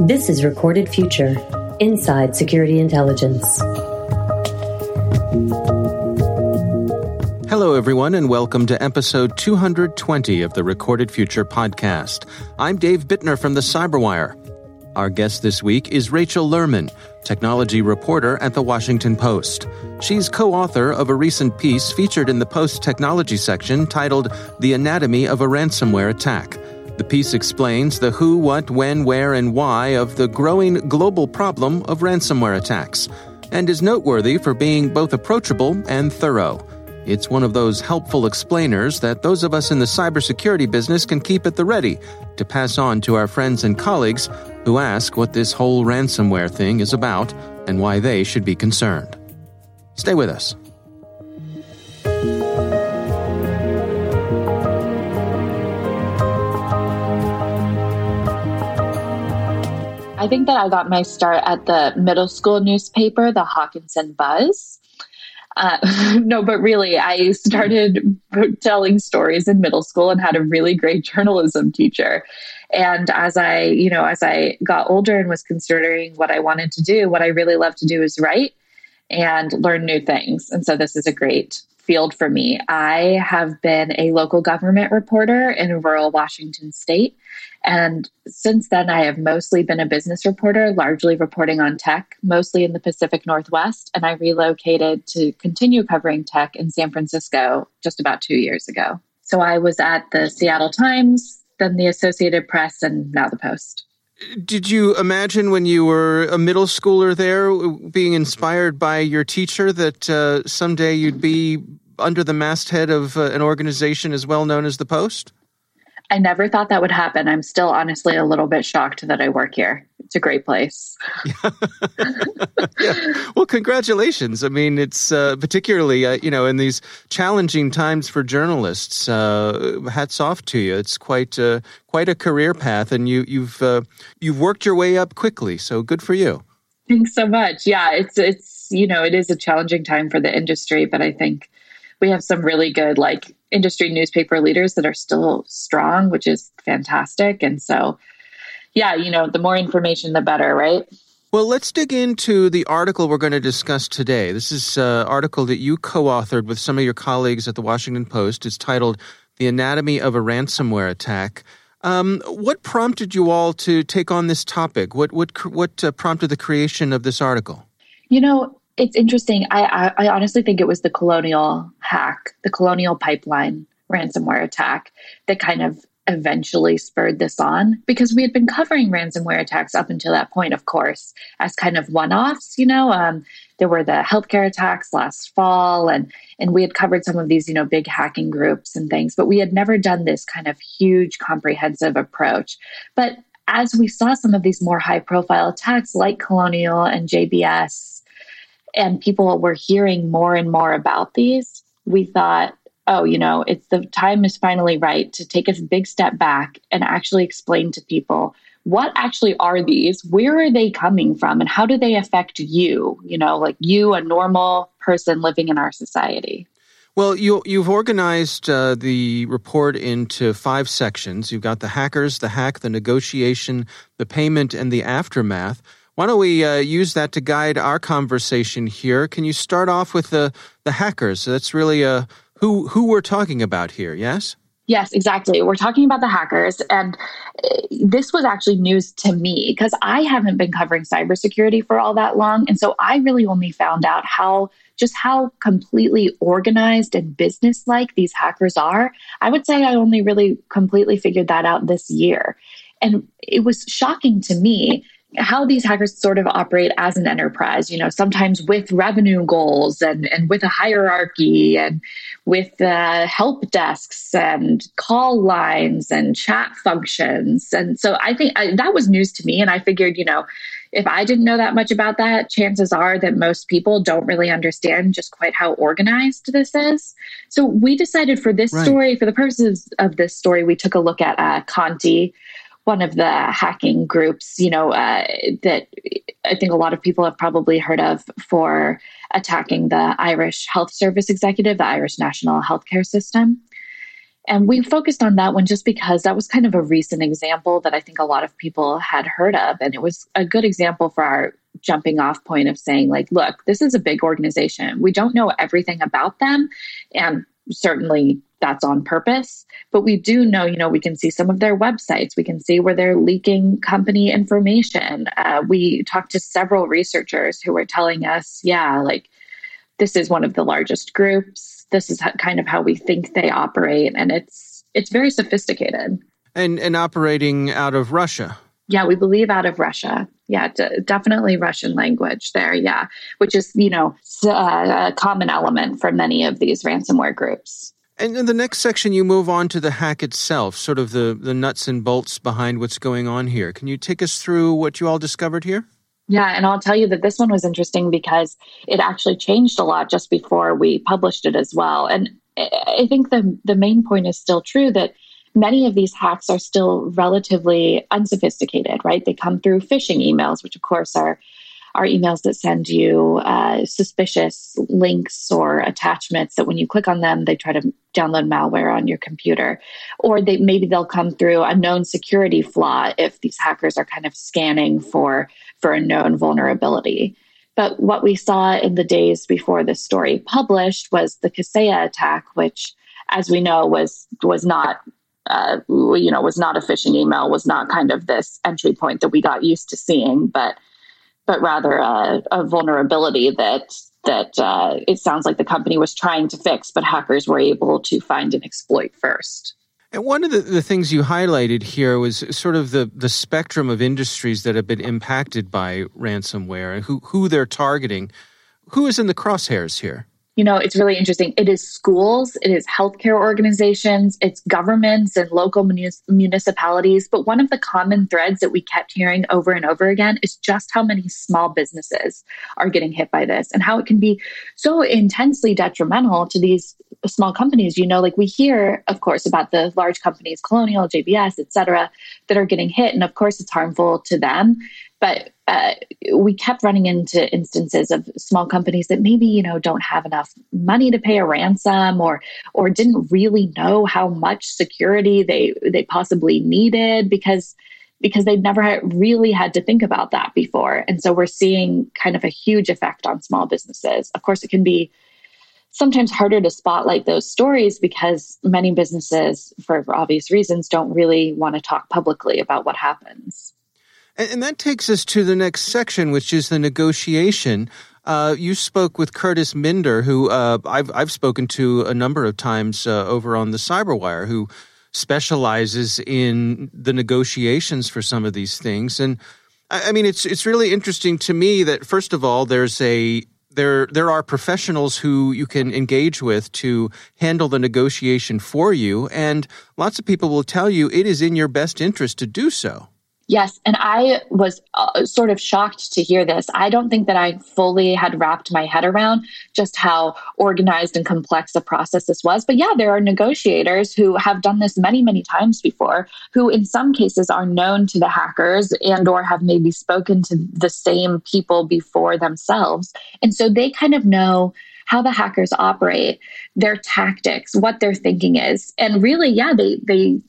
This is Recorded Future Inside Security Intelligence. Hello, everyone, and welcome to episode 220 of the Recorded Future podcast. I'm Dave Bittner from the Cyberwire. Our guest this week is Rachel Lerman, technology reporter at The Washington Post. She's co author of a recent piece featured in the Post technology section titled The Anatomy of a Ransomware Attack. The piece explains the who, what, when, where, and why of the growing global problem of ransomware attacks, and is noteworthy for being both approachable and thorough. It's one of those helpful explainers that those of us in the cybersecurity business can keep at the ready to pass on to our friends and colleagues who ask what this whole ransomware thing is about and why they should be concerned. Stay with us. I think that I got my start at the middle school newspaper, the Hawkinson Buzz. Uh, no, but really, I started telling stories in middle school and had a really great journalism teacher. And as I, you know, as I got older and was considering what I wanted to do, what I really love to do is write and learn new things. And so this is a great field for me. I have been a local government reporter in rural Washington state. And since then, I have mostly been a business reporter, largely reporting on tech, mostly in the Pacific Northwest. And I relocated to continue covering tech in San Francisco just about two years ago. So I was at the Seattle Times, then the Associated Press, and now the Post. Did you imagine when you were a middle schooler there, being inspired by your teacher, that uh, someday you'd be under the masthead of uh, an organization as well known as the Post? I never thought that would happen. I'm still honestly a little bit shocked that I work here. It's a great place. yeah. Well, congratulations. I mean, it's uh, particularly, uh, you know, in these challenging times for journalists. Uh, hats off to you. It's quite uh, quite a career path, and you, you've uh, you've worked your way up quickly. So good for you. Thanks so much. Yeah, it's it's you know it is a challenging time for the industry, but I think we have some really good like industry newspaper leaders that are still strong, which is fantastic. And so, yeah, you know, the more information, the better, right? Well, let's dig into the article we're going to discuss today. This is an article that you co authored with some of your colleagues at the Washington Post. It's titled The Anatomy of a Ransomware Attack. Um, what prompted you all to take on this topic? What, what, what uh, prompted the creation of this article? You know, it's interesting. I, I, I honestly think it was the colonial hack, the colonial pipeline ransomware attack that kind of eventually spurred this on because we had been covering ransomware attacks up until that point, of course, as kind of one-offs. You know, um, there were the healthcare attacks last fall, and and we had covered some of these, you know, big hacking groups and things, but we had never done this kind of huge, comprehensive approach. But as we saw some of these more high-profile attacks, like Colonial and JBS and people were hearing more and more about these, we thought, oh, you know, it's the time is finally right to take a big step back and actually explain to people what actually are these? Where are they coming from? And how do they affect you? You know, like you, a normal person living in our society. Well, you, you've organized uh, the report into five sections. You've got the hackers, the hack, the negotiation, the payment, and the aftermath. Why don't we uh, use that to guide our conversation here? Can you start off with the the hackers? That's really uh, who who we're talking about here. Yes. Yes, exactly. We're talking about the hackers, and uh, this was actually news to me because I haven't been covering cybersecurity for all that long, and so I really only found out how just how completely organized and business-like these hackers are. I would say I only really completely figured that out this year, and it was shocking to me how these hackers sort of operate as an enterprise, you know, sometimes with revenue goals and, and with a hierarchy and with uh, help desks and call lines and chat functions. And so I think I, that was news to me. And I figured, you know, if I didn't know that much about that, chances are that most people don't really understand just quite how organized this is. So we decided for this right. story, for the purposes of this story, we took a look at uh, Conti one of the hacking groups, you know, uh, that I think a lot of people have probably heard of for attacking the Irish Health Service executive, the Irish National Healthcare System. And we focused on that one just because that was kind of a recent example that I think a lot of people had heard of. And it was a good example for our jumping off point of saying, like, look, this is a big organization. We don't know everything about them. And certainly that's on purpose. But we do know, you know, we can see some of their websites. We can see where they're leaking company information. Uh, we talked to several researchers who were telling us, yeah, like this is one of the largest groups this is kind of how we think they operate, and it's it's very sophisticated. And and operating out of Russia. Yeah, we believe out of Russia. Yeah, d- definitely Russian language there. Yeah, which is you know a common element for many of these ransomware groups. And in the next section, you move on to the hack itself, sort of the, the nuts and bolts behind what's going on here. Can you take us through what you all discovered here? Yeah, and I'll tell you that this one was interesting because it actually changed a lot just before we published it as well. And I think the the main point is still true that many of these hacks are still relatively unsophisticated, right? They come through phishing emails, which of course are are emails that send you uh, suspicious links or attachments that when you click on them, they try to download malware on your computer. Or they maybe they'll come through a known security flaw if these hackers are kind of scanning for for a known vulnerability. But what we saw in the days before this story published was the Kaseya attack, which, as we know, was was not uh, you know was not a phishing email, was not kind of this entry point that we got used to seeing, but but rather a, a vulnerability that that uh, it sounds like the company was trying to fix, but hackers were able to find and exploit first. And one of the, the things you highlighted here was sort of the, the spectrum of industries that have been impacted by ransomware and who, who they're targeting. Who is in the crosshairs here? You know, it's really interesting. It is schools, it is healthcare organizations, it's governments and local municipalities. But one of the common threads that we kept hearing over and over again is just how many small businesses are getting hit by this and how it can be so intensely detrimental to these small companies. You know, like we hear, of course, about the large companies, Colonial, JBS, et cetera, that are getting hit. And of course, it's harmful to them. But uh, we kept running into instances of small companies that maybe you know don't have enough money to pay a ransom or or didn't really know how much security they they possibly needed because because they'd never had, really had to think about that before. And so we're seeing kind of a huge effect on small businesses. Of course it can be sometimes harder to spotlight those stories because many businesses for, for obvious reasons don't really want to talk publicly about what happens and, that takes us to the next section, which is the negotiation. Uh, you spoke with Kurtis Minder, who uh, I've I've spoken to a number of times uh, over on the Cyberwire, who specializes in the negotiations for some of these things. And I, I mean, it's it's really interesting to me that first of all, there's a there there are professionals who you can engage with to handle the negotiation for you, and lots of people will tell you it is in your best interest to do so. Yes. And I was uh, sort of shocked to hear this. I don't think that I fully had wrapped my head around just how organized and complex a process this was. But yeah, there are negotiators who have done this many, many times before, who in some cases are known to the hackers and or have maybe spoken to the same people before themselves. And so they kind of know how the hackers operate, their tactics, what their thinking is. And really, yeah, they they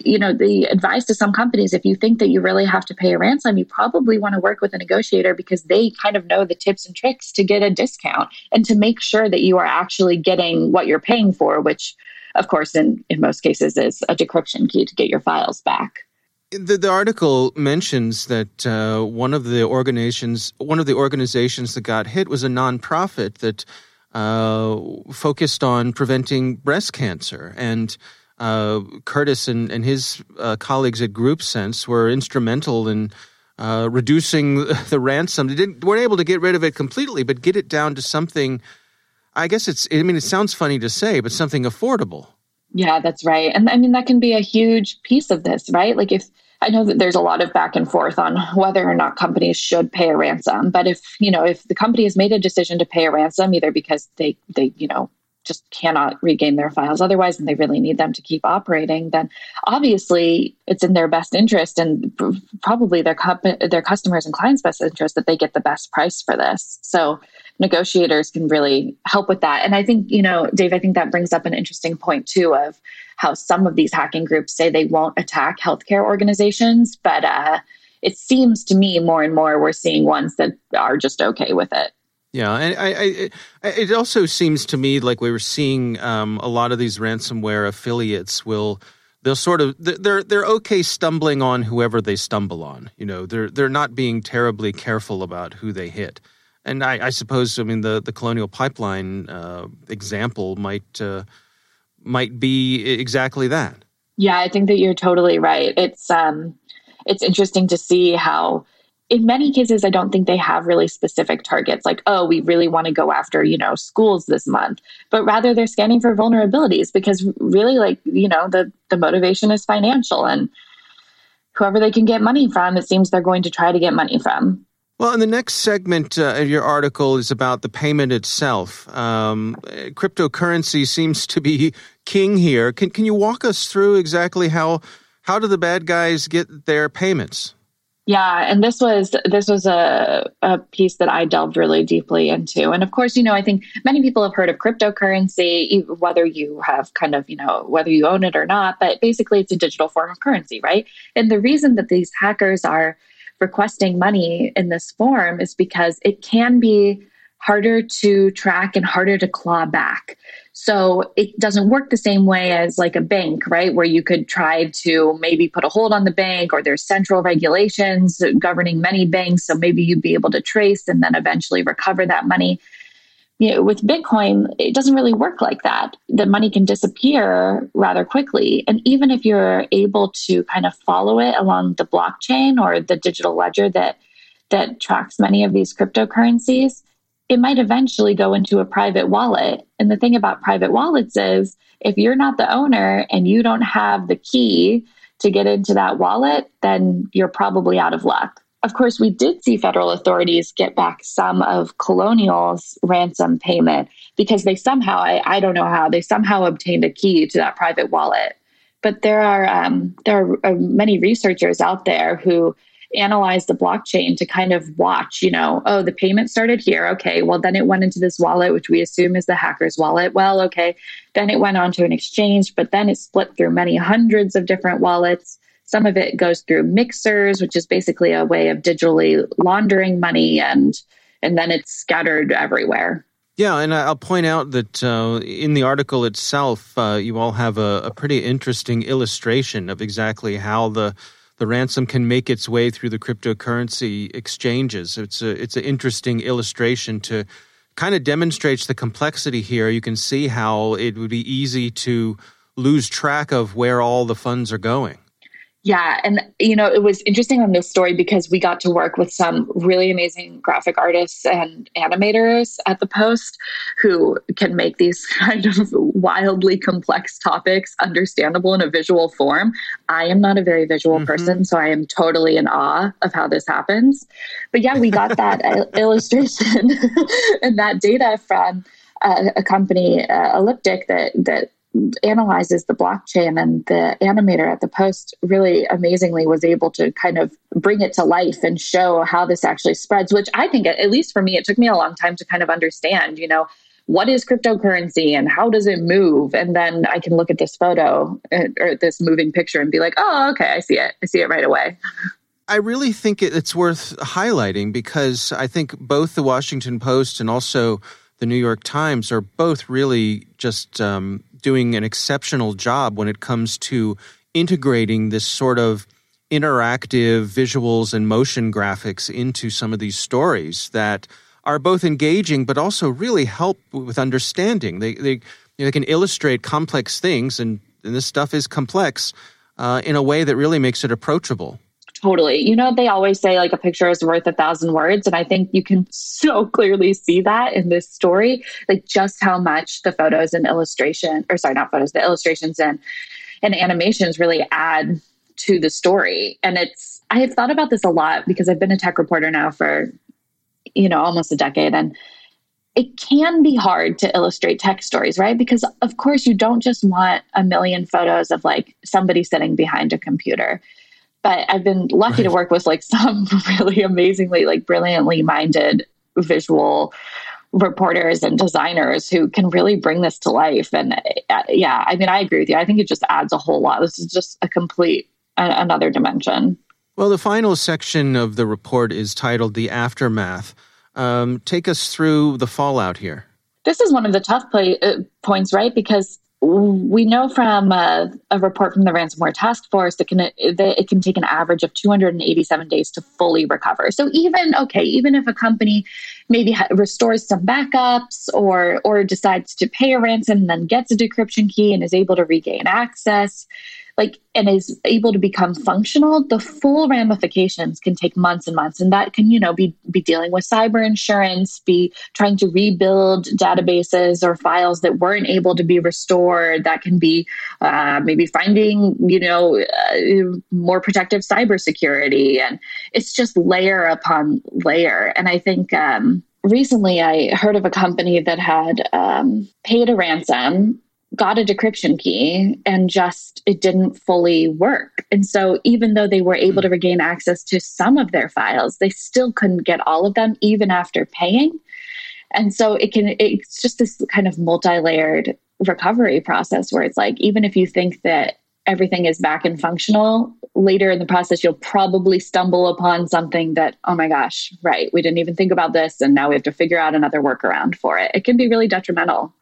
you know the advice to some companies if you think that you really have to pay a ransom you probably want to work with a negotiator because they kind of know the tips and tricks to get a discount and to make sure that you are actually getting what you're paying for which of course in in most cases is a decryption key to get your files back. The, the article mentions that uh, one of the organizations one of the organizations that got hit was a nonprofit that uh, focused on preventing breast cancer. And uh, Kurtis and, and his uh, colleagues at GroupSense were instrumental in uh, reducing the ransom. They didn't weren't able to get rid of it completely, but get it down to something. I guess it's. I mean, it sounds funny to say, but something affordable. Yeah, that's right. And I mean, that can be a huge piece of this, right? Like if I know that there's a lot of back and forth on whether or not companies should pay a ransom, but if, you know, if the company has made a decision to pay a ransom either because they they, you know, just cannot regain their files. Otherwise and they really need them to keep operating then obviously it's in their best interest and probably their their customers and clients best interest that they get the best price for this. So negotiators can really help with that. And i think you know dave i think that brings up an interesting point too of how some of these hacking groups say they won't attack healthcare organizations but uh, it seems to me more and more we're seeing ones that are just okay with it yeah, and I, I, it also seems to me like we were seeing um, a lot of these ransomware affiliates will they'll sort of they're they're okay stumbling on whoever they stumble on. You know, they're they're not being terribly careful about who they hit. And I, I suppose I mean the the Colonial Pipeline uh, example might uh, might be exactly that. Yeah, I think that you're totally right. It's um, it's interesting to see how in many cases, I don't think they have really specific targets like, oh, we really want to go after, you know, schools this month, but rather they're scanning for vulnerabilities because really, like, you know, the, the motivation is financial and whoever they can get money from, it seems they're going to try to get money from. Well, and the next segment uh, of your article is about the payment itself. Um, cryptocurrency seems to be king here. Can, can you walk us through exactly how, how do the bad guys get their payments? Yeah, and this was this was a, a piece that I delved really deeply into. And of course, you know, I think many people have heard of cryptocurrency, whether you have kind of, you know, whether you own it or not, but basically it's a digital form of currency, right? And the reason that these hackers are requesting money in this form is because it can be harder to track and harder to claw back. So it doesn't work the same way as like a bank, right? Where you could try to maybe put a hold on the bank or there's central regulations governing many banks. So maybe you'd be able to trace and then eventually recover that money. You know, with Bitcoin, it doesn't really work like that. The money can disappear rather quickly. And even if you're able to kind of follow it along the blockchain or the digital ledger that that tracks many of these cryptocurrencies, it might eventually go into a private wallet. And the thing about private wallets is if you're not the owner and you don't have the key to get into that wallet, then you're probably out of luck. Of course, we did see federal authorities get back some of Colonial's ransom payment because they somehow, I, I don't know how, they somehow obtained a key to that private wallet. But there are um, there are uh, many researchers out there who analyze the blockchain to kind of watch, you know, oh, the payment started here. Okay, well, then it went into this wallet, which we assume is the hacker's wallet. Well, okay, then it went onto an exchange, but then it split through many hundreds of different wallets. Some of it goes through mixers, which is basically a way of digitally laundering money, and and then it's scattered everywhere. Yeah, and I'll point out that uh, in the article itself, uh, you all have a, a pretty interesting illustration of exactly how the the ransom can make its way through the cryptocurrency exchanges. It's a it's an interesting illustration to kind of demonstrates the complexity here. You can see how it would be easy to lose track of where all the funds are going. Yeah. And, you know, it was interesting on this story because we got to work with some really amazing graphic artists and animators at the Post who can make these kind of wildly complex topics understandable in a visual form. I am not a very visual mm-hmm. person, so I am totally in awe of how this happens. But yeah, we got that illustration and that data from. Uh, a company, uh, Elliptic, that that analyzes the blockchain and the animator at the post really amazingly was able to kind of bring it to life and show how this actually spreads which i think at least for me it took me a long time to kind of understand you know what is cryptocurrency and how does it move? And then i can look at this photo uh, or this moving picture and be like oh okay i see it. I see it right away. I really think it's worth highlighting because I think both the Washington Post and also the New York Times are both really just um, doing an exceptional job when it comes to integrating this sort of interactive visuals and motion graphics into some of these stories that are both engaging but also really help with understanding. They they, you know, they can illustrate complex things, and, and this stuff is complex uh, in a way that really makes it approachable. Totally. You know, they always say like a picture is worth a thousand words. And I think you can so clearly see that in this story, like just how much the photos and illustration, or sorry, not photos, the illustrations and, and animations really add to the story. And it's, I have thought about this a lot because I've been a tech reporter now for, you know, almost a decade. And it can be hard to illustrate tech stories, right? Because of course you don't just want a million photos of like somebody sitting behind a computer. But I've been lucky right. to work with like some really amazingly, like brilliantly minded visual reporters and designers who can really bring this to life. And uh, yeah, I mean, I agree with you. I think it just adds a whole lot. This is just a complete uh, another dimension. Well, the final section of the report is titled The Aftermath. Um, take us through the fallout here. This is one of the tough play, uh, points, right? Because we know from uh, a report from the ransomware task force that, can, that it can take an average of 287 days to fully recover. So even okay, even if a company maybe ha- restores some backups or or decides to pay a ransom and then gets a decryption key and is able to regain access, like and is able to become functional the full ramifications can take months and months. And that can you know be be dealing with cyber insurance be trying to rebuild databases or files that weren't able to be restored. That can be uh, maybe finding you know uh, more protective cybersecurity. And it's just layer upon layer. And i think um, recently I heard of a company that had um, paid a ransom got a decryption key and just it didn't fully work. And so even though they were able to hmm. regain access to some of their files, they still couldn't get all of them even after paying. And so it can it's just this kind of multi-layered recovery process where it's like even if you think that everything is back and functional, later in the process you'll probably stumble upon something that oh my gosh, right, we didn't even think about this and now we have to figure out another workaround for it. It can be really detrimental.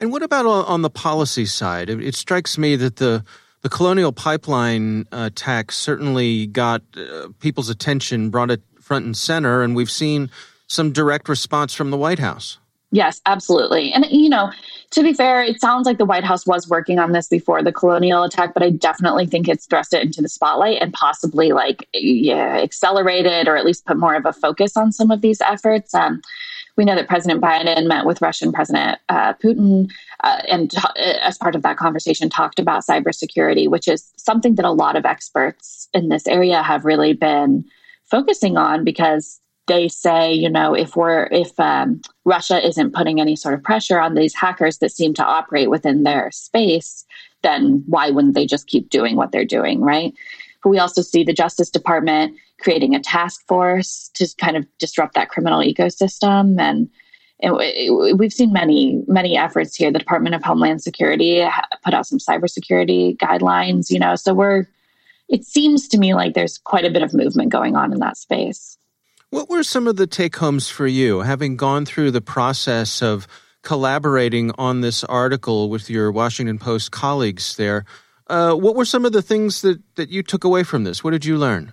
And what about on the policy side? It, strikes me that the the colonial pipeline uh, tax certainly got uh, people's attention, brought it front and center, and we've seen some direct response from the White House. Yes, absolutely. And, you know, to be fair, it sounds like the White House was working on this before the colonial attack, but I definitely think it's thrust it into the spotlight and possibly like, yeah, accelerated or at least put more of a focus on some of these efforts. Um, we know that President Biden met with Russian President uh, Putin uh, and t- as part of that conversation talked about cybersecurity, which is something that a lot of experts in this area have really been focusing on because they say, you know, if we're if um, Russia isn't putting any sort of pressure on these hackers that seem to operate within their space, then why wouldn't they just keep doing what they're doing, right? We also see the Justice Department creating a task force to kind of disrupt that criminal ecosystem. And it, we've seen many, many efforts here. The Department of Homeland Security put out some cybersecurity guidelines, you know, so we're, it seems to me like there's quite a bit of movement going on in that space. What were some of the take homes for you, having gone through the process of collaborating on this article with your Washington Post colleagues there? Uh, what were some of the things that, that you took away from this? What did you learn?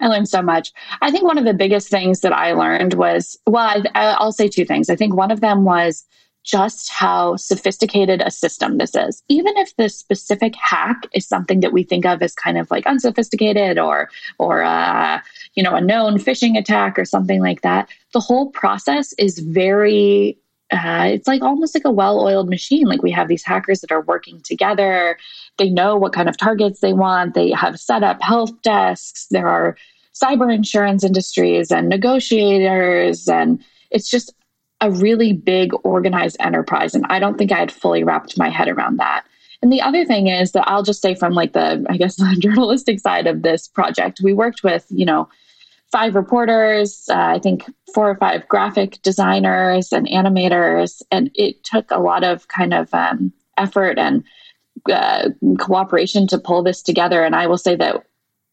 I learned so much. I think one of the biggest things that I learned was well, I, I'll say two things. I think one of them was just how sophisticated a system this is. Even if the specific hack is something that we think of as kind of like unsophisticated or or uh, you know a known phishing attack or something like that, the whole process is very uh, it's like almost like a well-oiled machine. Like we have these hackers that are working together. They know what kind of targets they want. They have set up help desks. There are cyber insurance industries and negotiators, and it's just a really big organized enterprise. And I don't think I had fully wrapped my head around that. And the other thing is that I'll just say from like the, I guess, the journalistic side of this project, we worked with, you know, five reporters, uh, I think four or five graphic designers and animators. And it took a lot of kind of um, effort and uh, cooperation to pull this together. And I will say that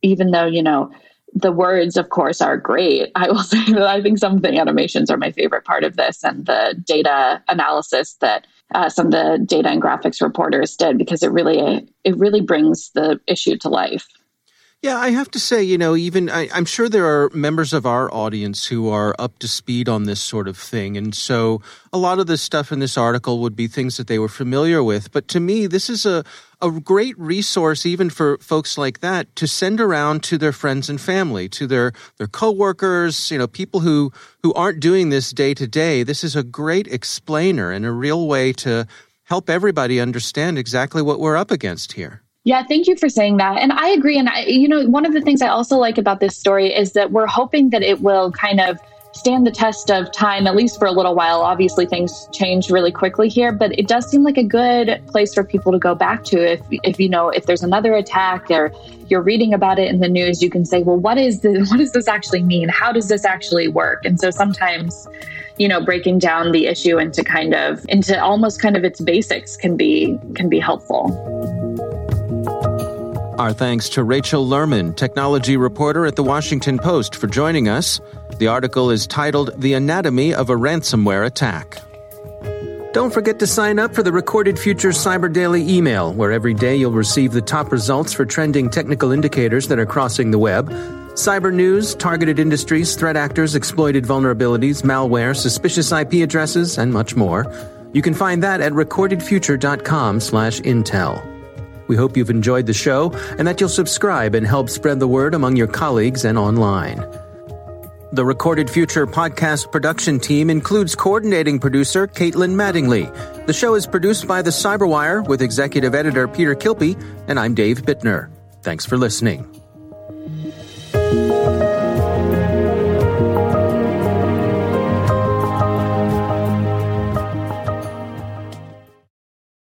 even though, you know, the words, of course, are great. I will say that I think some of the animations are my favorite part of this and the data analysis that uh, some of the data and graphics reporters did because it really it really brings the issue to life. Yeah, I have to say, you know, even I, am sure there are members of our audience who are up to speed on this sort of thing. And so a lot of the stuff in this article would be things that they were familiar with. But to me, this is a, a great resource, even for folks like that, to send around to their friends and family, to their, their coworkers, you know, people who, who aren't doing this day to day. This is a great explainer and a real way to help everybody understand exactly what we're up against here. Yeah, thank you for saying that. And I agree. And I, you know, one of the things I also like about this story is that we're hoping that it will kind of stand the test of time, at least for a little while. Obviously, things change really quickly here, but it does seem like a good place for people to go back to if, if you know, if there's another attack or you're reading about it in the news, you can say, well, what is this, what does this actually mean? How does this actually work? And so sometimes, you know, breaking down the issue into kind of, into almost kind of its basics can be, can be helpful. Our thanks to Rachel Lerman, technology reporter at the Washington Post, for joining us. The article is titled The Anatomy of a Ransomware Attack. Don't forget to sign up for the Recorded Future Cyber Daily email, where every day you'll receive the top results for trending technical indicators that are crossing the web. Cyber news, targeted industries, threat actors, exploited vulnerabilities, malware, suspicious IP addresses, and much more. You can find that at recordedfuture.com/intel. We hope you've enjoyed the show and that you'll subscribe and help spread the word among your colleagues and online. The Recorded Future podcast production team includes coordinating producer Caitlin Mattingly. The show is produced by the Cyberwire with executive editor Peter Kilpe, and I'm Dave Bittner. Thanks for listening.